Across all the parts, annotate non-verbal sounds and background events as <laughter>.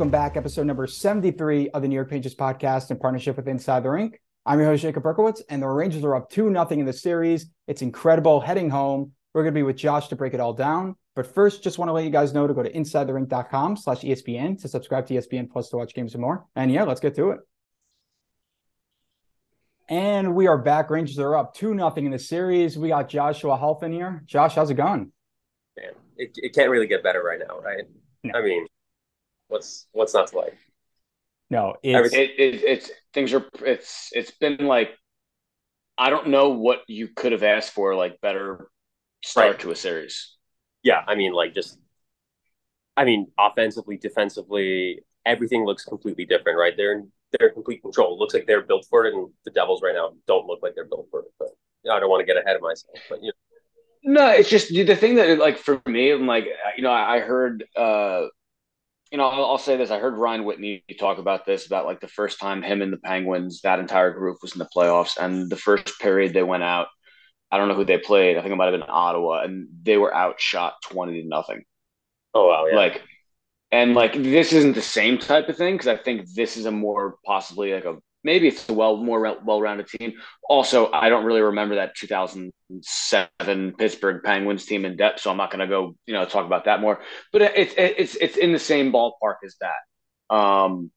welcome back. Episode number 73 of the New York Pages podcast in partnership with Inside the Rink. I'm your host, Jacob Berkowitz, and the Rangers are up 2 nothing in the series. It's incredible. Heading home, we're going to be with Josh to break it all down. But first, just want to let you guys know to go to insidetherink.com slash ESPN to subscribe to ESPN Plus to watch games and more. And yeah, let's get to it. And we are back. Rangers are up 2 nothing in the series. We got Joshua Khalfin here. Josh, how's it going? Man, it, it can't really get better right now, right? No. I mean, what's what's not to like? No, it's it, it, it's things are it's it's been like I don't know what you could have asked for like better start right. to a series. Yeah, I mean like just I mean offensively, defensively, everything looks completely different, right? They're in they're in complete control. It looks like they're built for it, and the Devils right now don't look like they're built for it. But you know, I don't want to get ahead of myself, but you know. No, it's just the thing that, like, for me, I'm like, you know, I heard uh, you know, I'll, I'll, say this. I heard Ryan Whitney talk about this about like the first time him and the Penguins, that entire group was in the playoffs, and the first period they went out. I don't know who they played. I think it might have been Ottawa, and they were outshot twenty to nothing. Oh wow! Yeah. Like, and like this isn't the same type of thing because I think this is a more possibly like a maybe it's a well more well-rounded team. Also, I don't really remember that 2007 Pittsburgh Penguins team in depth, so I'm not going to go you know talk about that more. But it's it's it's in the same ballpark as that. Um,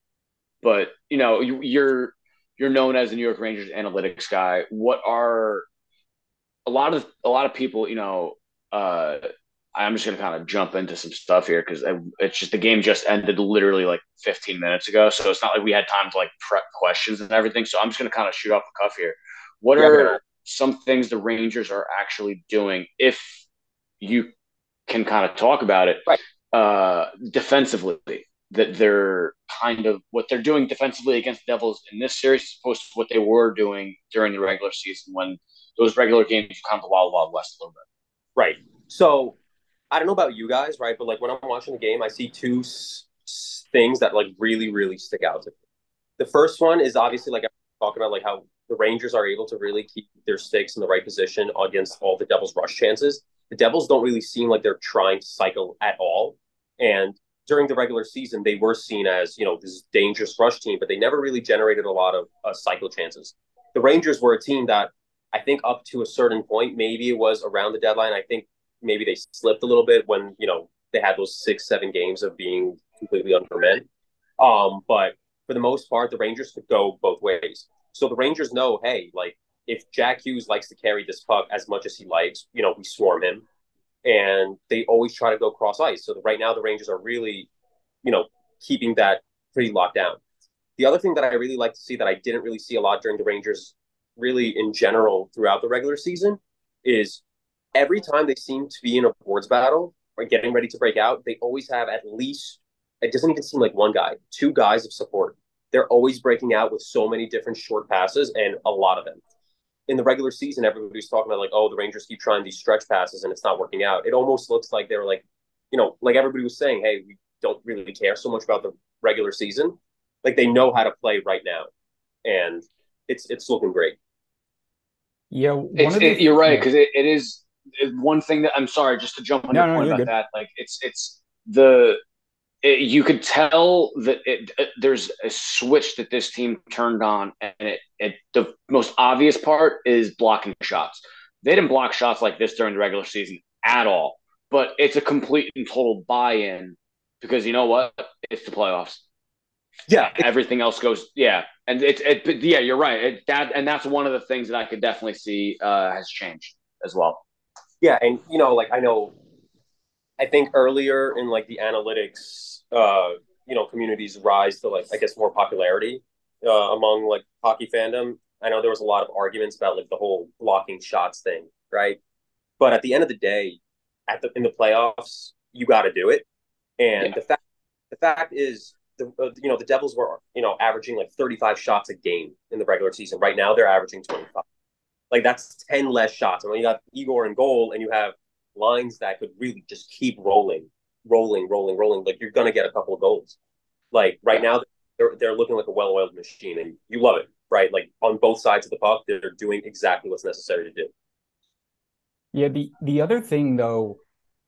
but you know you're you're known as the New York Rangers analytics guy. What are a lot of a lot of people you know uh, I'm just going to kind of jump into some stuff here because it's just the game just ended literally like 15 minutes ago. So it's not like we had time to like prep questions and everything. So I'm just going to kind of shoot off the cuff here. What yeah, are some things the Rangers are actually doing if you can kind of talk about it right. uh, defensively? That they're kind of what they're doing defensively against Devils in this series, as opposed to what they were doing during the regular season when those regular games kind of the wild, wild west a little bit. Right. So I don't know about you guys, right? But like when I'm watching the game, I see two s- things that like really, really stick out to me. The first one is obviously like I'm talking about like how the Rangers are able to really keep their stakes in the right position against all the Devils' rush chances. The Devils don't really seem like they're trying to cycle at all. And during the regular season, they were seen as you know this dangerous rush team, but they never really generated a lot of uh, cycle chances. The Rangers were a team that I think up to a certain point, maybe it was around the deadline. I think maybe they slipped a little bit when you know they had those six seven games of being completely unfermented. Um, but for the most part, the Rangers could go both ways. So the Rangers know, hey, like if Jack Hughes likes to carry this puck as much as he likes, you know, we swarm him, and they always try to go cross ice. So the, right now, the Rangers are really, you know, keeping that pretty locked down. The other thing that I really like to see that I didn't really see a lot during the Rangers, really in general throughout the regular season, is every time they seem to be in a boards battle or getting ready to break out, they always have at least it doesn't even seem like one guy, two guys of support. They're always breaking out with so many different short passes and a lot of them. In the regular season, everybody's talking about like, oh, the Rangers keep trying these stretch passes and it's not working out. It almost looks like they were like, you know, like everybody was saying, hey, we don't really care so much about the regular season. Like they know how to play right now, and it's it's looking great. Yeah, it, you're right because it, it is one thing that I'm sorry, just to jump on no, your no, point about good. that, like it's it's the it, you could tell that it, it, there's a switch that this team turned on, and it, it the most obvious part is blocking shots. They didn't block shots like this during the regular season at all, but it's a complete and total buy-in because you know what? It's the playoffs. Yeah, everything else goes. Yeah, and it's it, yeah, you're right. It, that and that's one of the things that I could definitely see uh, has changed as well. Yeah, and you know, like I know, I think earlier in like the analytics, uh, you know, communities rise to like I guess more popularity uh, among like hockey fandom. I know there was a lot of arguments about like the whole blocking shots thing, right? But at the end of the day, at the in the playoffs, you got to do it. And yeah. the fact the fact is, the uh, you know the Devils were you know averaging like 35 shots a game in the regular season. Right now, they're averaging 25 like that's 10 less shots. And when you got Igor in goal and you have lines that could really just keep rolling, rolling, rolling, rolling, like you're going to get a couple of goals. Like right now, they're, they're looking like a well oiled machine and you love it, right? Like on both sides of the puck, they're doing exactly what's necessary to do. Yeah. The, the other thing, though,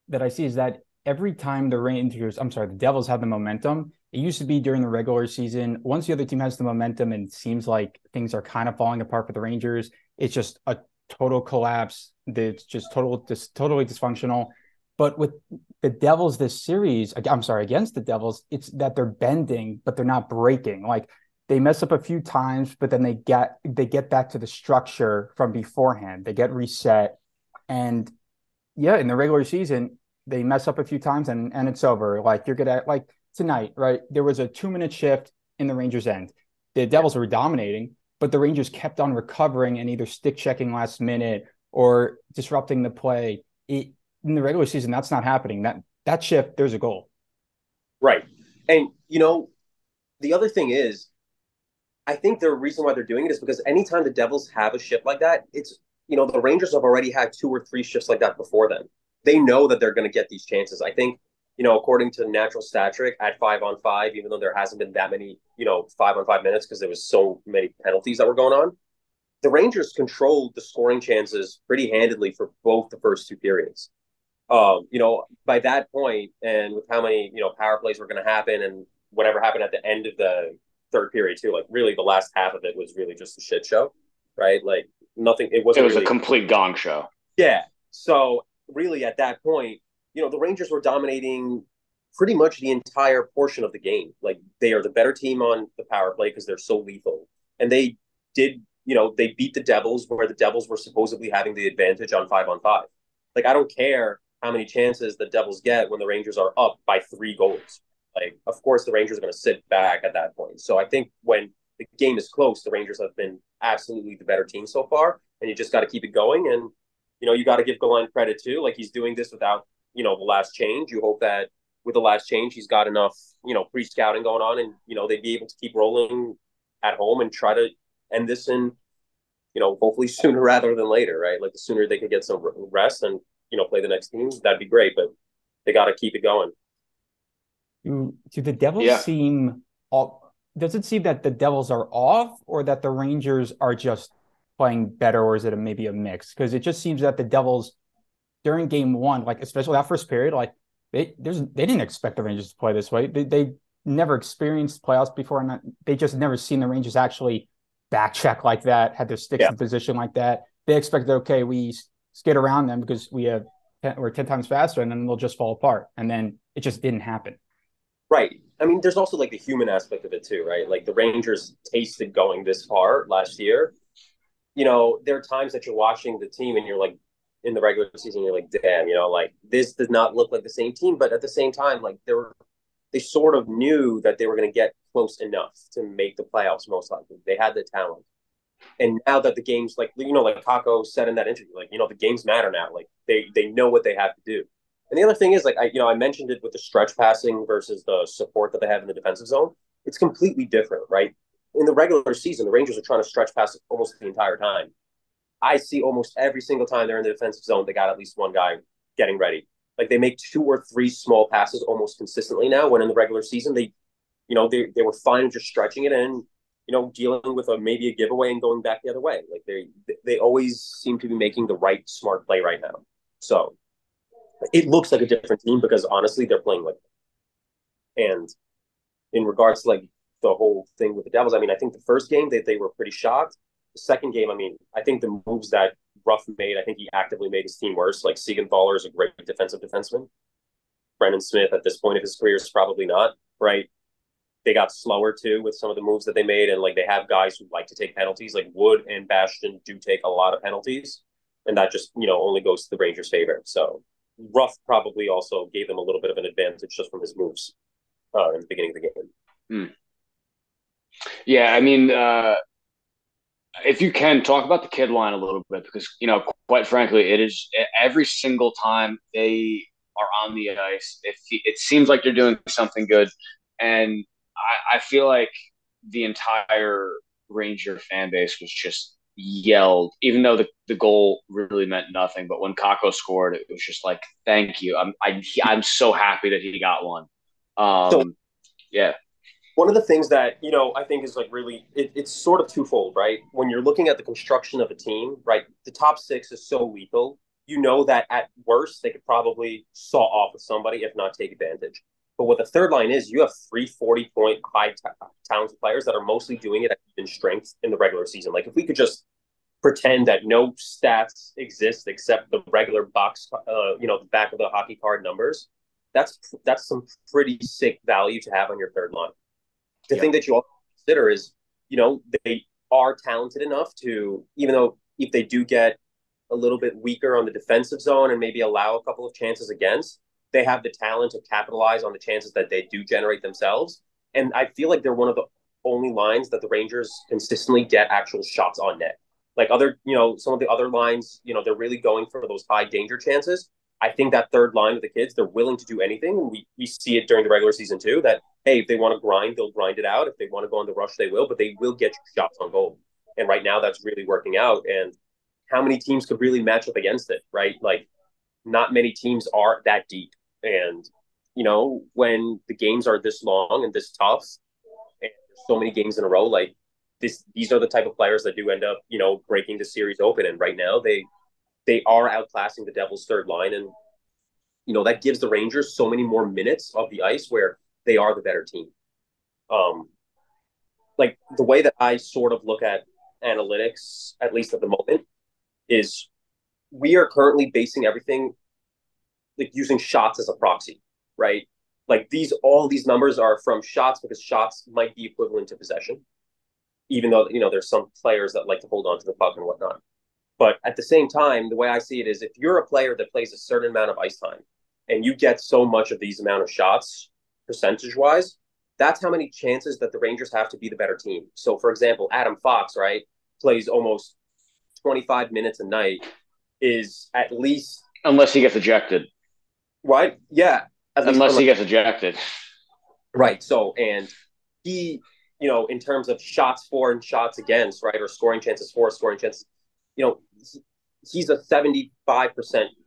that I see is that every time the Rangers, I'm sorry, the Devils have the momentum, It used to be during the regular season. Once the other team has the momentum and seems like things are kind of falling apart for the Rangers, it's just a total collapse. It's just total, just totally dysfunctional. But with the Devils this series, I'm sorry, against the Devils, it's that they're bending, but they're not breaking. Like they mess up a few times, but then they get they get back to the structure from beforehand. They get reset. And yeah, in the regular season, they mess up a few times and and it's over. Like you're gonna like tonight, right? There was a two minute shift in the Rangers end. The Devils were dominating, but the Rangers kept on recovering and either stick checking last minute or disrupting the play. It, in the regular season, that's not happening. That that shift, there's a goal. Right. And you know, the other thing is, I think the reason why they're doing it is because anytime the Devils have a shift like that, it's you know, the Rangers have already had two or three shifts like that before them. They know that they're going to get these chances. I think, you know, according to natural stat trick at five on five, even though there hasn't been that many, you know, five on five minutes because there was so many penalties that were going on, the Rangers controlled the scoring chances pretty handedly for both the first two periods um, you know, by that point, and with how many you know power plays were going to happen, and whatever happened at the end of the third period too, like really the last half of it was really just a shit show, right? Like nothing. It wasn't. It was really, a complete gong show. Yeah. So really, at that point, you know, the Rangers were dominating pretty much the entire portion of the game. Like they are the better team on the power play because they're so lethal, and they did. You know, they beat the Devils where the Devils were supposedly having the advantage on five on five. Like I don't care how many chances the Devils get when the Rangers are up by three goals. Like, of course, the Rangers are going to sit back at that point. So I think when the game is close, the Rangers have been absolutely the better team so far, and you just got to keep it going. And you know, you got to give Gallant credit too. Like he's doing this without you know the last change. You hope that with the last change, he's got enough you know pre scouting going on, and you know they'd be able to keep rolling at home and try to end this in you know hopefully <laughs> sooner rather than later, right? Like the sooner they can get some rest and you know play the next team, that'd be great. But they got to keep it going. Do, do the Devils yeah. seem off? Does it seem that the Devils are off, or that the Rangers are just playing better, or is it a, maybe a mix? Because it just seems that the Devils during Game One, like especially that first period, like they there's they didn't expect the Rangers to play this way. They they never experienced playoffs before, and they just never seen the Rangers actually backcheck like that, had their sticks yeah. in position like that. They expected, okay, we skid around them because we have we're 10 times faster and then they'll just fall apart and then it just didn't happen right i mean there's also like the human aspect of it too right like the rangers tasted going this far last year you know there are times that you're watching the team and you're like in the regular season you're like damn you know like this does not look like the same team but at the same time like they were they sort of knew that they were going to get close enough to make the playoffs most likely they had the talent and now that the games, like you know, like Kakko said in that interview, like you know, the games matter now. Like they they know what they have to do. And the other thing is, like I you know, I mentioned it with the stretch passing versus the support that they have in the defensive zone. It's completely different, right? In the regular season, the Rangers are trying to stretch pass almost the entire time. I see almost every single time they're in the defensive zone, they got at least one guy getting ready. Like they make two or three small passes almost consistently now. When in the regular season, they, you know, they they were fine just stretching it in, you know, dealing with a maybe a giveaway and going back the other way. Like they they always seem to be making the right smart play right now. So it looks like a different team because honestly, they're playing like. And in regards to like the whole thing with the Devils, I mean, I think the first game they they were pretty shocked. The second game, I mean, I think the moves that Ruff made, I think he actively made his team worse. Like Siegenthaler is a great defensive defenseman. Brendan Smith at this point of his career is probably not right they got slower too with some of the moves that they made, and like they have guys who like to take penalties. Like Wood and Bastian do take a lot of penalties, and that just you know only goes to the Rangers' favor. So Ruff probably also gave them a little bit of an advantage just from his moves uh, in the beginning of the game. Hmm. Yeah, I mean, uh, if you can talk about the kid line a little bit, because you know, quite frankly, it is every single time they are on the ice, it it seems like they're doing something good, and I, I feel like the entire Ranger fan base was just yelled, even though the, the goal really meant nothing. But when Kakko scored, it was just like, thank you. I'm I, I'm so happy that he got one. Um, so, yeah. One of the things that you know I think is like really it, it's sort of twofold, right? When you're looking at the construction of a team, right? The top six is so lethal. You know that at worst they could probably saw off with somebody, if not take advantage. But what the third line is, you have three 40 point high t- talented players that are mostly doing it at even strength in the regular season. Like if we could just pretend that no stats exist except the regular box, uh, you know, the back of the hockey card numbers, that's that's some pretty sick value to have on your third line. The yeah. thing that you also consider is, you know, they are talented enough to, even though if they do get a little bit weaker on the defensive zone and maybe allow a couple of chances against, they have the talent to capitalize on the chances that they do generate themselves. And I feel like they're one of the only lines that the Rangers consistently get actual shots on net. Like other, you know, some of the other lines, you know, they're really going for those high danger chances. I think that third line of the kids, they're willing to do anything. And we, we see it during the regular season too, that, hey, if they want to grind, they'll grind it out. If they want to go on the rush, they will, but they will get shots on goal. And right now that's really working out. And how many teams could really match up against it, right? Like not many teams are that deep. And, you know, when the games are this long and this tough, and so many games in a row, like this, these are the type of players that do end up, you know, breaking the series open. And right now they, they are outclassing the Devils' third line. And, you know, that gives the Rangers so many more minutes of the ice where they are the better team. Um, like the way that I sort of look at analytics, at least at the moment, is we are currently basing everything like using shots as a proxy, right? Like these, all these numbers are from shots because shots might be equivalent to possession, even though you know there's some players that like to hold on to the puck and whatnot. But at the same time, the way I see it is, if you're a player that plays a certain amount of ice time, and you get so much of these amount of shots, percentage wise, that's how many chances that the Rangers have to be the better team. So, for example, Adam Fox, right, plays almost 25 minutes a night, is at least unless he gets ejected. Right? Yeah. Unless he gets ejected. Right. So, and he, you know, in terms of shots for and shots against, right, or scoring chances for, scoring chances, you know, he's a 75%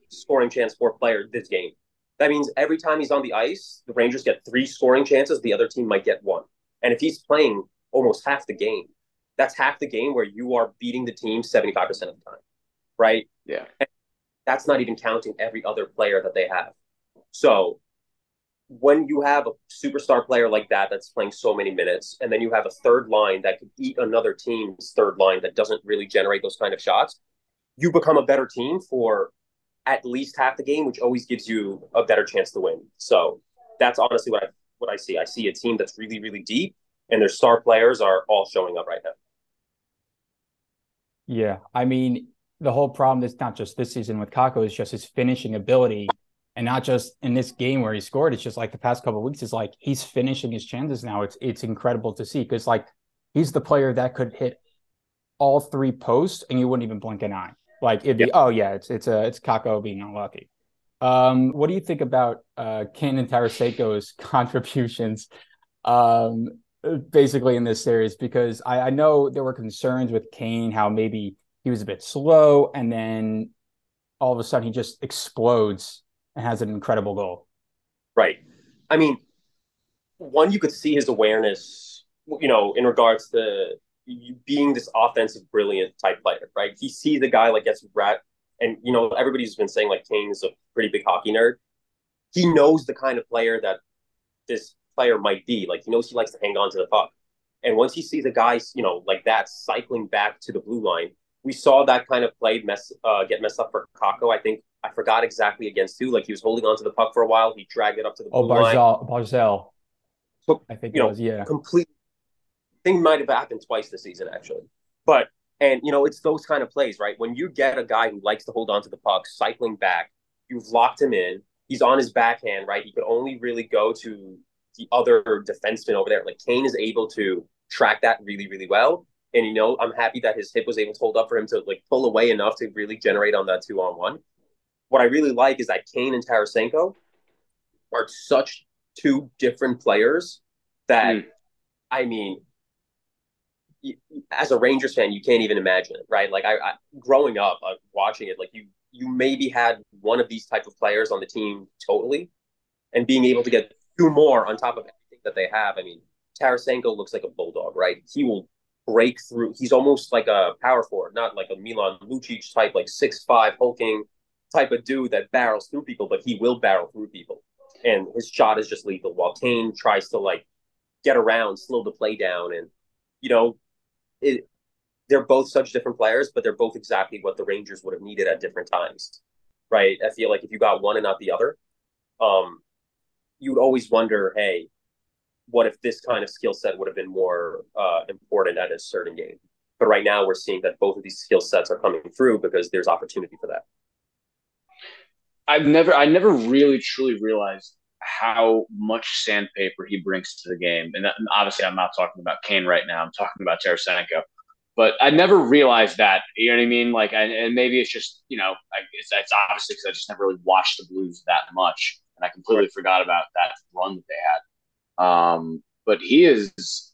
scoring chance for player this game. That means every time he's on the ice, the Rangers get three scoring chances, the other team might get one. And if he's playing almost half the game, that's half the game where you are beating the team 75% of the time. Right? Yeah. And that's not even counting every other player that they have. So when you have a superstar player like that that's playing so many minutes, and then you have a third line that could eat another team's third line that doesn't really generate those kind of shots, you become a better team for at least half the game, which always gives you a better chance to win. So that's honestly what I what I see. I see a team that's really, really deep and their star players are all showing up right now. Yeah. I mean, the whole problem is not just this season with Kakko, is just his finishing ability and not just in this game where he scored. It's just like the past couple weeks is like he's finishing his chances now. It's it's incredible to see because like he's the player that could hit all three posts and you wouldn't even blink an eye. Like it'd be oh yeah, it's it's a it's Kakko being unlucky. Um, what do you think about uh, Kane and Tarasenko's <laughs> contributions, um, basically in this series? Because I, I know there were concerns with Kane how maybe he was a bit slow, and then all of a sudden he just explodes and has an incredible goal. Right. I mean, one, you could see his awareness, you know, in regards to being this offensive, brilliant type player, right? He sees the guy like gets rat, and you know, everybody's been saying like Kane is a pretty big hockey nerd. He knows the kind of player that this player might be. Like he knows he likes to hang on to the puck. And once he sees a guy, you know, like that cycling back to the blue line, we saw that kind of play mess uh, get messed up for Kakko. I think I forgot exactly against who. Like he was holding on to the puck for a while. He dragged it up to the oh Barzal Barzal. So, I think you know, was, yeah. Complete thing might have happened twice this season actually, but and you know it's those kind of plays, right? When you get a guy who likes to hold on to the puck, cycling back, you've locked him in. He's on his backhand, right? He could only really go to the other defenseman over there. Like Kane is able to track that really, really well. And you know, I'm happy that his hip was able to hold up for him to like pull away enough to really generate on that two on one what I really like is that Kane and Tarasenko are such two different players that mm. I mean, as a Rangers fan, you can't even imagine it, right? Like I, I growing up, uh, watching it, like you, you maybe had one of these type of players on the team totally, and being able to get two more on top of everything that they have. I mean, Tarasenko looks like a bulldog, right? He will break through. He's almost like a power forward, not like a Milan Lucic type, like six five hulking type of dude that barrels through people, but he will barrel through people. and his shot is just lethal. While Kane tries to like get around, slow the play down, and you know, it. They're both such different players, but they're both exactly what the Rangers would have needed at different times, right? I feel like if you got one and not the other, um, you would always wonder, hey, what if this kind of skill set would have been more uh, important at a certain game? But right now, we're seeing that both of these skill sets are coming through because there's opportunity for that. I've never, I never really truly realized how much sandpaper he brings to the game. And, that, and obviously, I'm not talking about Kane right now. I'm talking about Tarasenko. But I never realized that. You know what I mean? Like, and, and maybe it's just, you know, it's, it's obviously because I just never really watched the Blues that much, and I completely right. forgot about that run that they had. Um, but he is.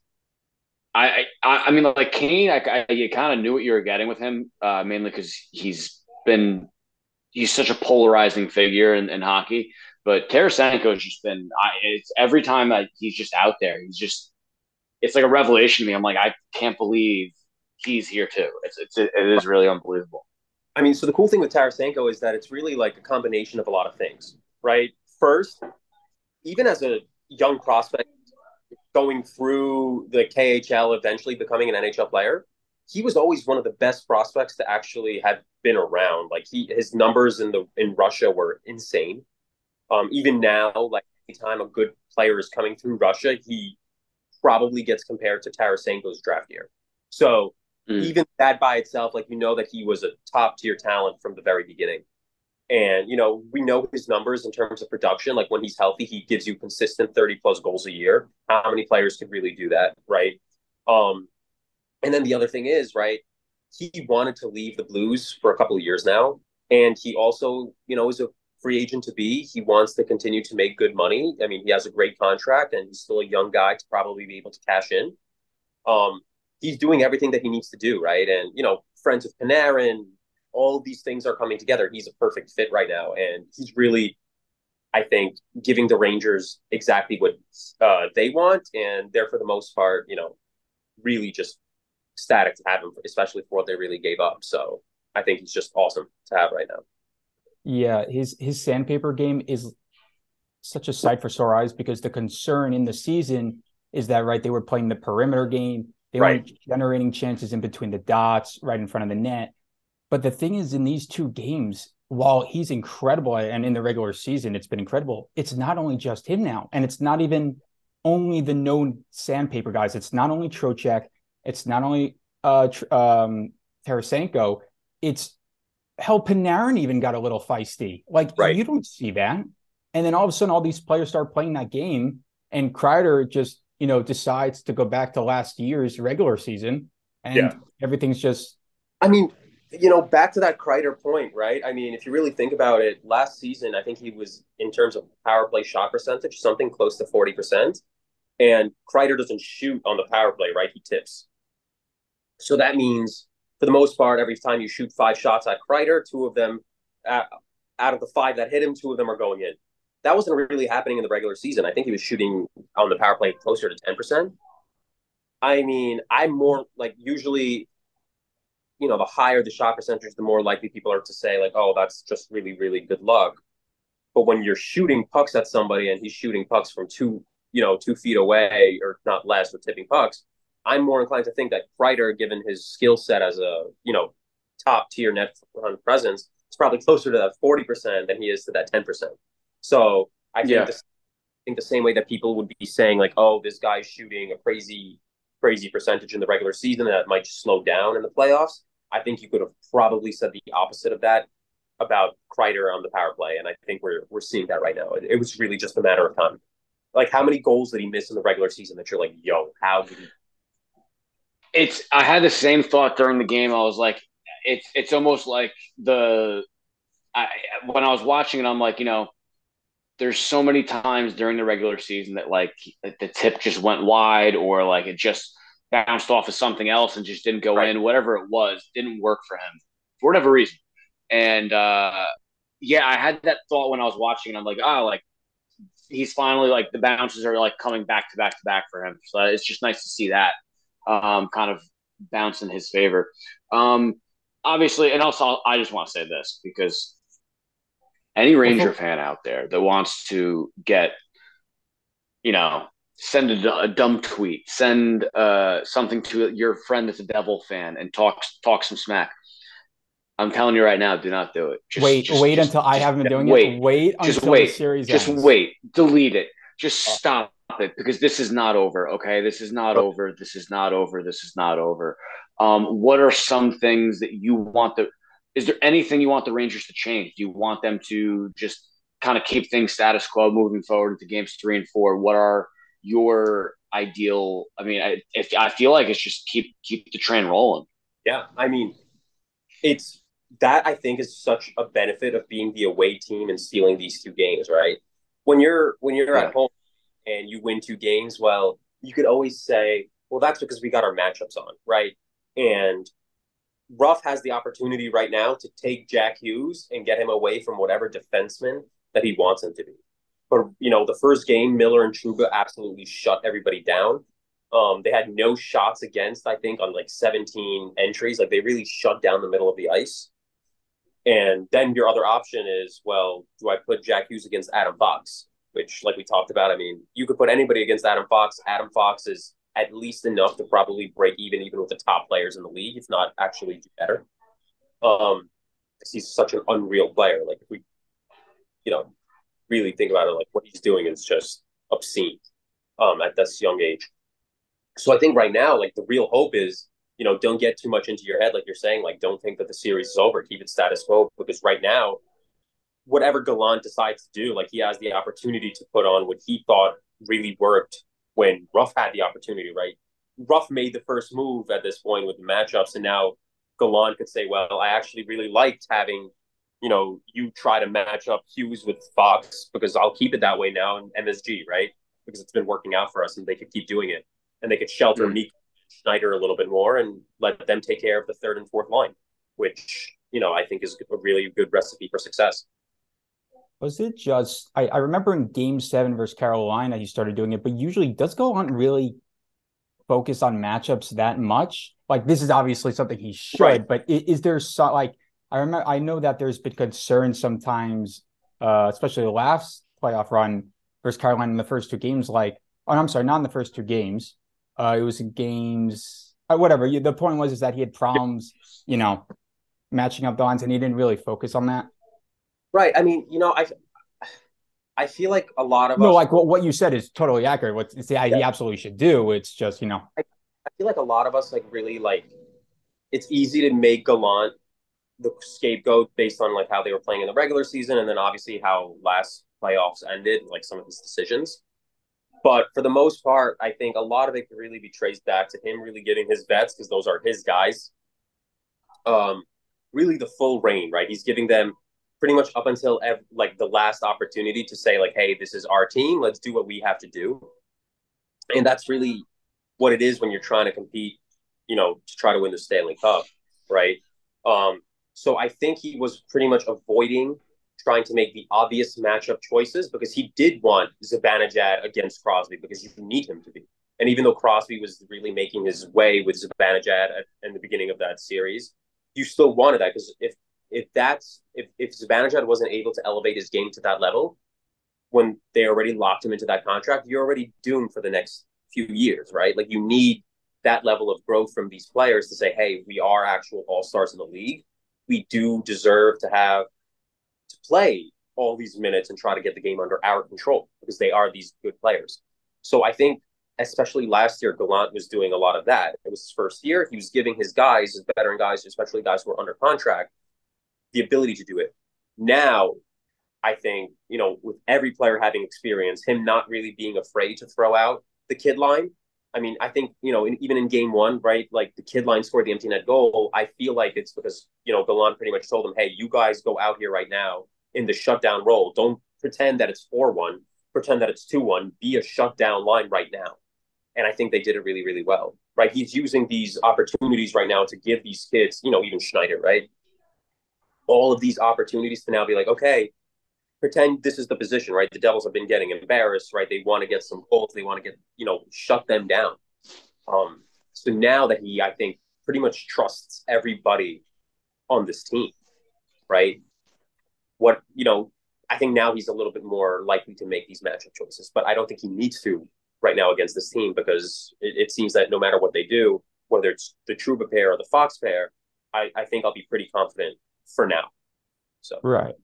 I, I, I mean, like Kane, I, I you kind of knew what you were getting with him, uh, mainly because he's been he's such a polarizing figure in, in hockey. But Tarasenko has just been I, it's every time that he's just out there, he's just it's like a revelation to me. I'm like, I can't believe he's here too. It's it's it is really unbelievable. I mean, so the cool thing with Tarasenko is that it's really like a combination of a lot of things, right? First, even as a young prospect going through the KHL, eventually becoming an NHL player, he was always one of the best prospects to actually have been around. Like he, his numbers in the in Russia were insane. Um, even now, like anytime a good player is coming through Russia, he probably gets compared to Tarasenko's draft year. So mm. even that by itself, like you know that he was a top tier talent from the very beginning. And you know, we know his numbers in terms of production. Like when he's healthy, he gives you consistent 30 plus goals a year. How many players could really do that, right? Um, and then the other thing is, right, he wanted to leave the Blues for a couple of years now. And he also, you know, is a free agent to be. He wants to continue to make good money. I mean, he has a great contract and he's still a young guy to probably be able to cash in. Um, he's doing everything that he needs to do, right? And, you know, friends with Panarin, all these things are coming together. He's a perfect fit right now. And he's really, I think, giving the Rangers exactly what uh, they want. And they're, for the most part, you know, really just ecstatic to have him, especially for what they really gave up. So I think he's just awesome to have right now. Yeah, his his sandpaper game is such a sight for sore eyes because the concern in the season is that right they were playing the perimeter game, they right. were generating chances in between the dots, right in front of the net. But the thing is, in these two games, while he's incredible and in the regular season it's been incredible, it's not only just him now, and it's not even only the known sandpaper guys. It's not only Trocheck, it's not only uh, um, Tarasenko, it's hell Panarin even got a little feisty. Like right. you don't see that. And then all of a sudden, all these players start playing that game, and Kreider just you know decides to go back to last year's regular season, and yeah. everything's just. I mean, you know, back to that Kreider point, right? I mean, if you really think about it, last season I think he was in terms of power play shot percentage something close to forty percent, and Kreider doesn't shoot on the power play, right? He tips. So that means, for the most part, every time you shoot five shots at Kreider, two of them, uh, out of the five that hit him, two of them are going in. That wasn't really happening in the regular season. I think he was shooting on the power play closer to 10%. I mean, I'm more like usually, you know, the higher the shot percentage, the more likely people are to say, like, oh, that's just really, really good luck. But when you're shooting pucks at somebody and he's shooting pucks from two, you know, two feet away or not less or tipping pucks, I'm more inclined to think that Kreider, given his skill set as a you know top tier net run presence, is probably closer to that forty percent than he is to that ten percent. So I think, yeah. the, I think the same way that people would be saying like, oh, this guy's shooting a crazy crazy percentage in the regular season that might slow down in the playoffs. I think you could have probably said the opposite of that about Kreider on the power play, and I think we're we're seeing that right now. It, it was really just a matter of time. Like, how many goals did he miss in the regular season that you're like, yo, how did he it's I had the same thought during the game. I was like, it's it's almost like the I when I was watching it, I'm like, you know, there's so many times during the regular season that like the tip just went wide or like it just bounced off of something else and just didn't go right. in. Whatever it was, didn't work for him for whatever reason. And uh, yeah, I had that thought when I was watching. And I'm like, oh, like he's finally like the bounces are like coming back to back to back for him. So it's just nice to see that um, kind of bounce in his favor. Um, obviously, and also I just want to say this because Any Ranger fan out there that wants to get, you know, send a, a dumb tweet, send uh, something to your friend that's a Devil fan, and talk talk some smack. I'm telling you right now, do not do it. Just, wait, just, wait just, until I haven't been doing wait, it. Wait just until wait, the series Just ends. wait. Delete it. Just stop it because this is not over. Okay, this is not over. This is not over. This is not over. Um, what are some things that you want the? Is there anything you want the Rangers to change? Do you want them to just kind of keep things status quo moving forward into games three and four? What are your ideal? I mean, I, if I feel like it's just keep keep the train rolling. Yeah, I mean, it's that I think is such a benefit of being the away team and stealing these two games, right? When you're when you're yeah. at home and you win two games, well, you could always say, well, that's because we got our matchups on, right? And Ruff has the opportunity right now to take Jack Hughes and get him away from whatever defenseman that he wants him to be. But you know, the first game, Miller and Trouba absolutely shut everybody down. Um, they had no shots against, I think, on like 17 entries. Like they really shut down the middle of the ice. And then your other option is, well, do I put Jack Hughes against Adam Fox? Which, like we talked about, I mean, you could put anybody against Adam Fox. Adam Fox is at least enough to probably break even, even with the top players in the league, if not actually better. Um, he's such an unreal player. Like if we, you know, really think about it, like what he's doing is just obscene. Um, at this young age. So I think right now, like the real hope is you know, don't get too much into your head, like you're saying. Like, don't think that the series is over. Keep it status quo because right now, whatever Gallant decides to do, like he has the opportunity to put on what he thought really worked when Ruff had the opportunity. Right, Ruff made the first move at this point with the matchups, and now Gallant could say, "Well, I actually really liked having." You know, you try to match up Hughes with Fox because I'll keep it that way now in MSG, right? Because it's been working out for us, and they could keep doing it, and they could shelter mm-hmm. Schneider a little bit more and let them take care of the third and fourth line, which, you know, I think is a really good recipe for success. Was it just I, I remember in game seven versus Carolina he started doing it, but usually does go on really focus on matchups that much? Like this is obviously something he should, right. but is, is there so like I remember I know that there's been concern sometimes, uh, especially the last playoff run versus Carolina in the first two games, like oh I'm sorry, not in the first two games, uh, it was games, uh, whatever. The point was is that he had problems, you know, matching up the lines, and he didn't really focus on that. Right. I mean, you know, I I feel like a lot of no, us, like what, what you said is totally accurate. What it's yeah. he absolutely should do. It's just you know, I, I feel like a lot of us like really like it's easy to make Gallant the scapegoat based on like how they were playing in the regular season, and then obviously how last playoffs ended, like some of his decisions. But for the most part, I think a lot of it can really be traced back to him really giving his vets because those are his guys. Um, really the full reign, right? He's giving them pretty much up until ev- like the last opportunity to say like, "Hey, this is our team. Let's do what we have to do." And that's really what it is when you're trying to compete, you know, to try to win the Stanley Cup, right? Um, so I think he was pretty much avoiding trying to make the obvious matchup choices because he did want Zibanejad against Crosby because you need him to be. And even though Crosby was really making his way with Zibanejad at, in the beginning of that series, you still wanted that because if if that's if if Zibanejad wasn't able to elevate his game to that level when they already locked him into that contract, you're already doomed for the next few years, right? Like you need that level of growth from these players to say, hey, we are actual all stars in the league. We do deserve to have to play all these minutes and try to get the game under our control because they are these good players. So I think, especially last year, Gallant was doing a lot of that. It was his first year. He was giving his guys, his veteran guys, especially guys who are under contract, the ability to do it. Now, I think, you know, with every player having experience, him not really being afraid to throw out the kid line. I mean, I think, you know, in, even in game one, right, like the kid line scored the empty net goal. I feel like it's because, you know, Gallant pretty much told them, hey, you guys go out here right now in the shutdown role. Don't pretend that it's 4 1, pretend that it's 2 1. Be a shutdown line right now. And I think they did it really, really well, right? He's using these opportunities right now to give these kids, you know, even Schneider, right? All of these opportunities to now be like, okay, pretend this is the position, right? The Devils have been getting embarrassed, right? They want to get some goals. They want to get, you know, shut them down. Um, so now that he, I think, pretty much trusts everybody on this team, right? What, you know, I think now he's a little bit more likely to make these matchup choices, but I don't think he needs to right now against this team because it, it seems that no matter what they do, whether it's the Trouba pair or the Fox pair, I, I think I'll be pretty confident for now. So right,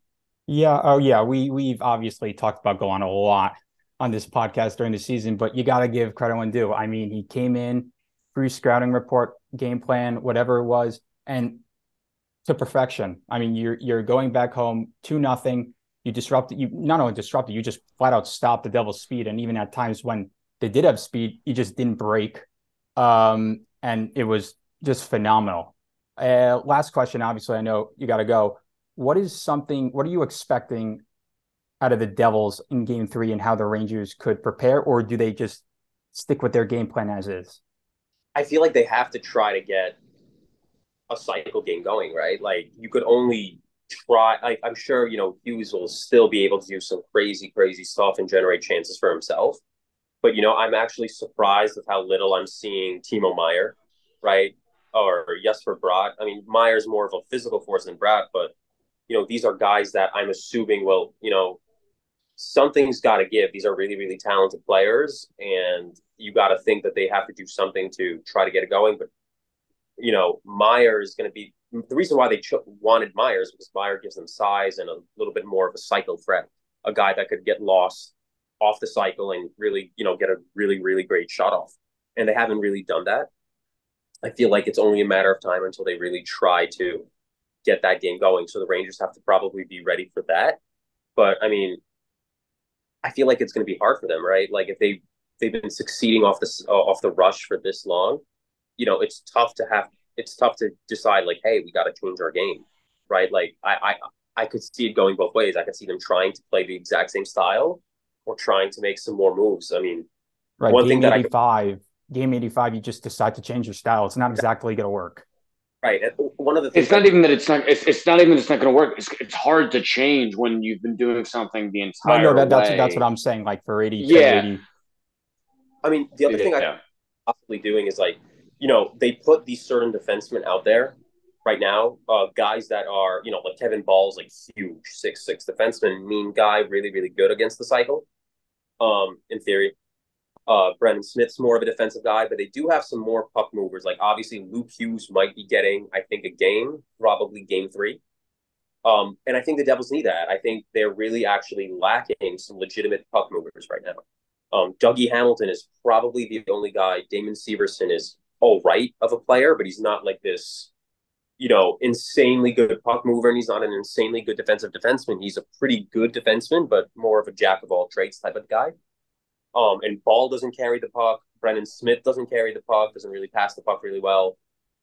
yeah, oh yeah, we we've obviously talked about Gallant a lot on this podcast during the season, but you got to give credit when due. I mean, he came in, free scouting report, game plan, whatever it was, and to perfection. I mean, you're you're going back home to nothing. You disrupted. You not only disrupted, you just flat out stopped the Devils' speed, and even at times when they did have speed, you just didn't break. Um, and it was just phenomenal. Uh, last question. Obviously, I know you got to go. What is something? What are you expecting out of the Devils in Game Three, and how the Rangers could prepare, or do they just stick with their game plan as is? I feel like they have to try to get a cycle game going, right? Like you could only try. I, I'm sure you know Hughes will still be able to do some crazy, crazy stuff and generate chances for himself. But you know, I'm actually surprised with how little I'm seeing Timo Meier, right? Or Jesper Bratt. I mean, Meier's more of a physical force than Bratt, but you know, these are guys that I'm assuming will, you know, something's got to give. These are really, really talented players, and you got to think that they have to do something to try to get it going. But you know, Meier is going to be the reason why they ch- wanted Myers because Meier gives them size and a little bit more of a cycle threat, a guy that could get lost off the cycle and really, you know, get a really, really great shot off. And they haven't really done that. I feel like it's only a matter of time until they really try to get that game going. So the Rangers have to probably be ready for that. But I mean, I feel like it's going to be hard for them, right? Like if they they've been succeeding off this uh, off the rush for this long, you know, it's tough to have it's tough to decide like, hey, we got to change our game, right? Like I I I could see it going both ways. I could see them trying to play the exact same style or trying to make some more moves. I mean, right, one thing 85, I, game 85, you just decide to change your style. It's not exactly going to work. Right. One of the things it's not even that it's not. It's, it's not even it's not going to work. It's, it's hard to change when you've been doing something the entire. No, no, that, that's that's what I'm saying. Like for 80, yeah. 80. I mean, the other yeah, thing I'm possibly doing is like you know, they put these certain defensemen out there right now, uh, guys that are, you know, like Kevin Bahl's like huge six six defenseman, mean guy, really really good against the cycle. Um, in theory, uh, Brendan Smith's more of a defensive guy, but they do have some more puck movers. Like obviously, Luke Hughes might be getting, I think, a game, probably game three. Um, and I think the Devils need that. I think they're really actually lacking some legitimate puck movers right now. Um, Dougie Hamilton is probably the only guy. Damon Severson is all right of a player, but he's not like this, you know, insanely good puck mover, and he's not an insanely good defensive defenseman. He's a pretty good defenseman, but more of a jack of all trades type of guy. Um, and Bahl doesn't carry the puck. Brendan Smith doesn't carry the puck. Doesn't really pass the puck really well.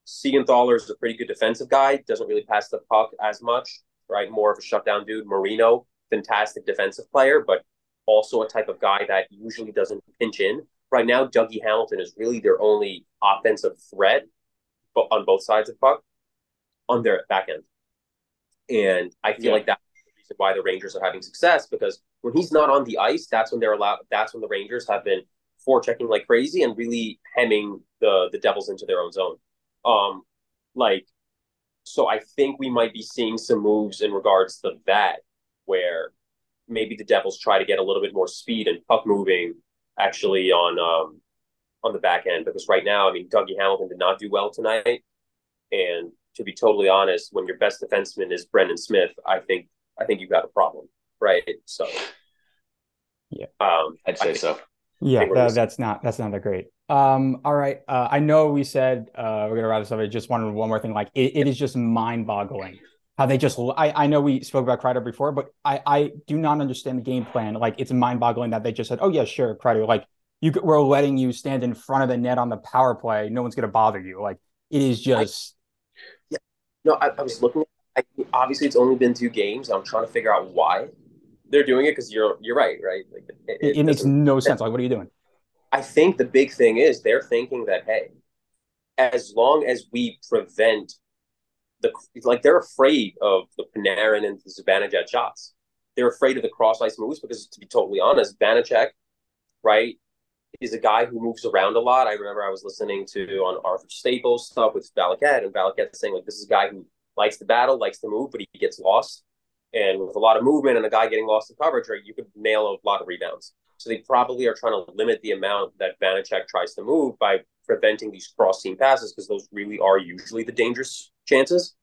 Siegenthaler is a pretty good defensive guy. Doesn't really pass the puck as much. Right, more of a shutdown dude. Marino, fantastic defensive player, but also a type of guy that usually doesn't pinch in right now, Dougie Hamilton is really their only offensive threat on both sides of the puck on their back end. And I feel yeah. like reason why the Rangers are having success because when he's not on the ice, that's when they're allowed that's when the Rangers have been forechecking like crazy and really hemming the the Devils into their own zone. Um like so I think we might be seeing some moves in regards to that where maybe the Devils try to get a little bit more speed and puck moving actually on um, on the back end because right now, I mean, Dougie Hamilton did not do well tonight, and to be totally honest, when your best defenseman is Brendan Smith, I think I think you've got a problem, right? So, yeah, um, I'd say so. Yeah, that, that's not that's not that great. Um, all right. Uh, I know we said uh, we're gonna wrap this up. I just wanted one more thing. Like it, it is just mind-boggling how they just I, I know we spoke about Kreider before, but I, I do not understand the game plan. Like it's mind boggling that they just said, Oh yeah, sure, Kreider, like you we're letting you stand in front of the net on the power play. No one's gonna bother you. Like it is just I, yeah. No, I, I was looking I, obviously it's only been two games. I'm trying to figure out why they're doing it because you're you're right, right? Like it, it, it makes no sense. Like what are you doing? I think the big thing is they're thinking that hey, as long as we prevent the like they're afraid of the Panarin and the Zibanejad shots. They're afraid of the cross ice moves because, to be totally honest, Vanecek, right, is a guy who moves around a lot. I remember I was listening to on Arthur Staple's stuff with Valiquette, and Valiquette saying like this is a guy who likes to battle, likes to move, but he gets lost. And with a lot of movement and a guy getting lost in coverage, right, you could nail a lot of rebounds. So they probably are trying to limit the amount that Vanecek tries to move by preventing these cross team passes because those really are usually the dangerous chances.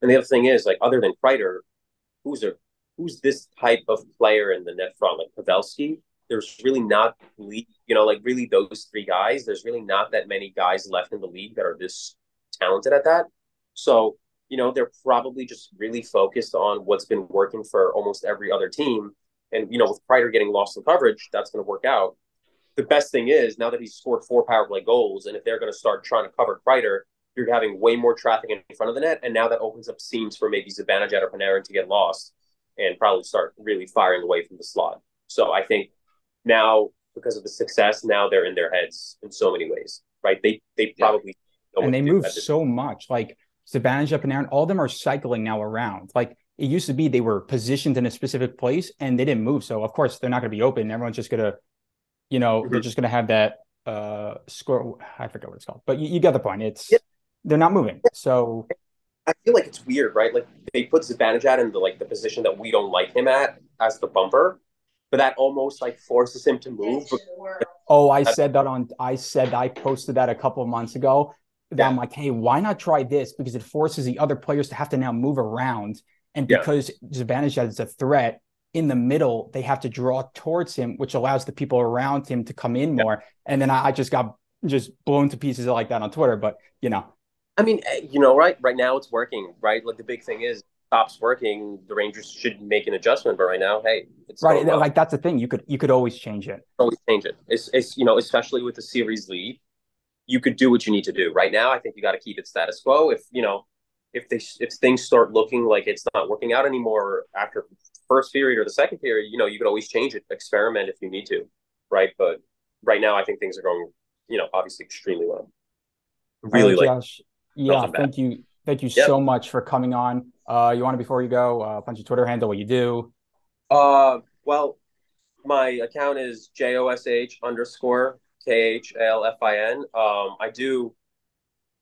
And the other thing is, like, other than Kreider, who's a who's this type of player in the net front, like Pavelski? There's really not, you know, like really those three guys. There's really not that many guys left in the league that are this talented at that. So, you know, they're probably just really focused on what's been working for almost every other team. And, you know, with Kreider getting lost in coverage, that's going to work out. The best thing is now that he's scored four power play goals, and if they're going to start trying to cover Kreider, you're having way more traffic in front of the net. And now that opens up seams for maybe Zibanejad or Panarin to get lost and probably start really firing away from the slot. So I think now, because of the success, now they're in their heads in so many ways, right? They they probably yeah. and they move so much. Like Zibanejad and Aaron, all of them are cycling now around. Like it used to be, they were positioned in a specific place and they didn't move. So of course they're not going to be open. Everyone's just going to, you know, mm-hmm. they're just going to have that uh score. I forget what it's called, but you, you get the point. It's yeah. they're not moving. So I feel like it's weird, right? Like they put Zibanejad in the like the position that we don't like him at as the bumper, but that almost like forces him to move. Oh, I said that on. I said I posted that a couple of months ago. That yeah. I'm like, hey, why not try this? Because it forces the other players to have to now move around, and because yeah. Zibanejad is a threat in the middle, they have to draw towards him, which allows the people around him to come in more. And then I, I just got just blown to pieces like that on Twitter. But you know, I mean, eh, you know, right? Right now it's working, right? Like the big thing is stops working, the Rangers should make an adjustment. But right now, hey, it's right. Like that's the thing. You could you could always change it. Always change it. It's it's you know, especially with the series lead, you could do what you need to do. Right now, I think you got to keep it status quo. If you know, if they if things start looking like it's not working out anymore after first period or the second period, you know, you could always change it, experiment if you need to, right? But right now, I think things are going, you know, obviously extremely well. Really, like Josh, yeah, thank you. Thank you yep. so much for coming on. Uh, you want to, before you go, uh, punch your Twitter handle, what you do? Uh, well, my account is J-O-S-H underscore K-H-A-L-F-I-N. Um, I do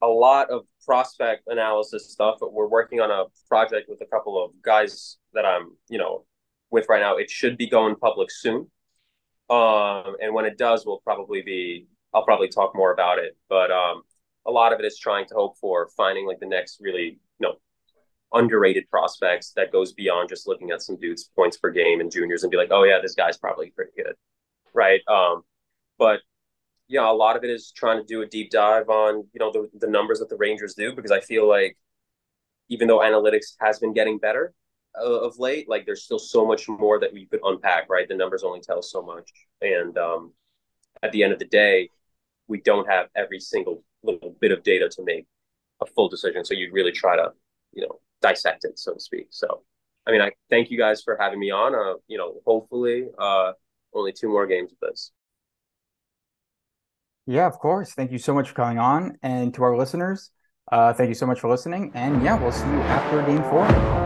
a lot of prospect analysis stuff, but we're working on a project with a couple of guys that I'm, you know, with right now. It should be going public soon. Um, and when it does, we'll probably be, I'll probably talk more about it. But um, a lot of it is trying to hope for finding like the next really you know underrated prospects that goes beyond just looking at some dudes points per game and juniors and be like oh yeah this guy's probably pretty good right um but yeah a lot of it is trying to do a deep dive on you know the, the numbers that the rangers do because i feel like even though analytics has been getting better uh, of late like there's still so much more that we could unpack right the numbers only tell so much and um at the end of the day we don't have every single little bit of data to make a full decision. So you'd really try to, you know, dissect it, so to speak. So, I mean, I thank you guys for having me on. Uh, you know, hopefully, uh, only two more games of this. Yeah, of course. Thank you so much for coming on, and to our listeners, uh, thank you so much for listening. And yeah, we'll see you after game four.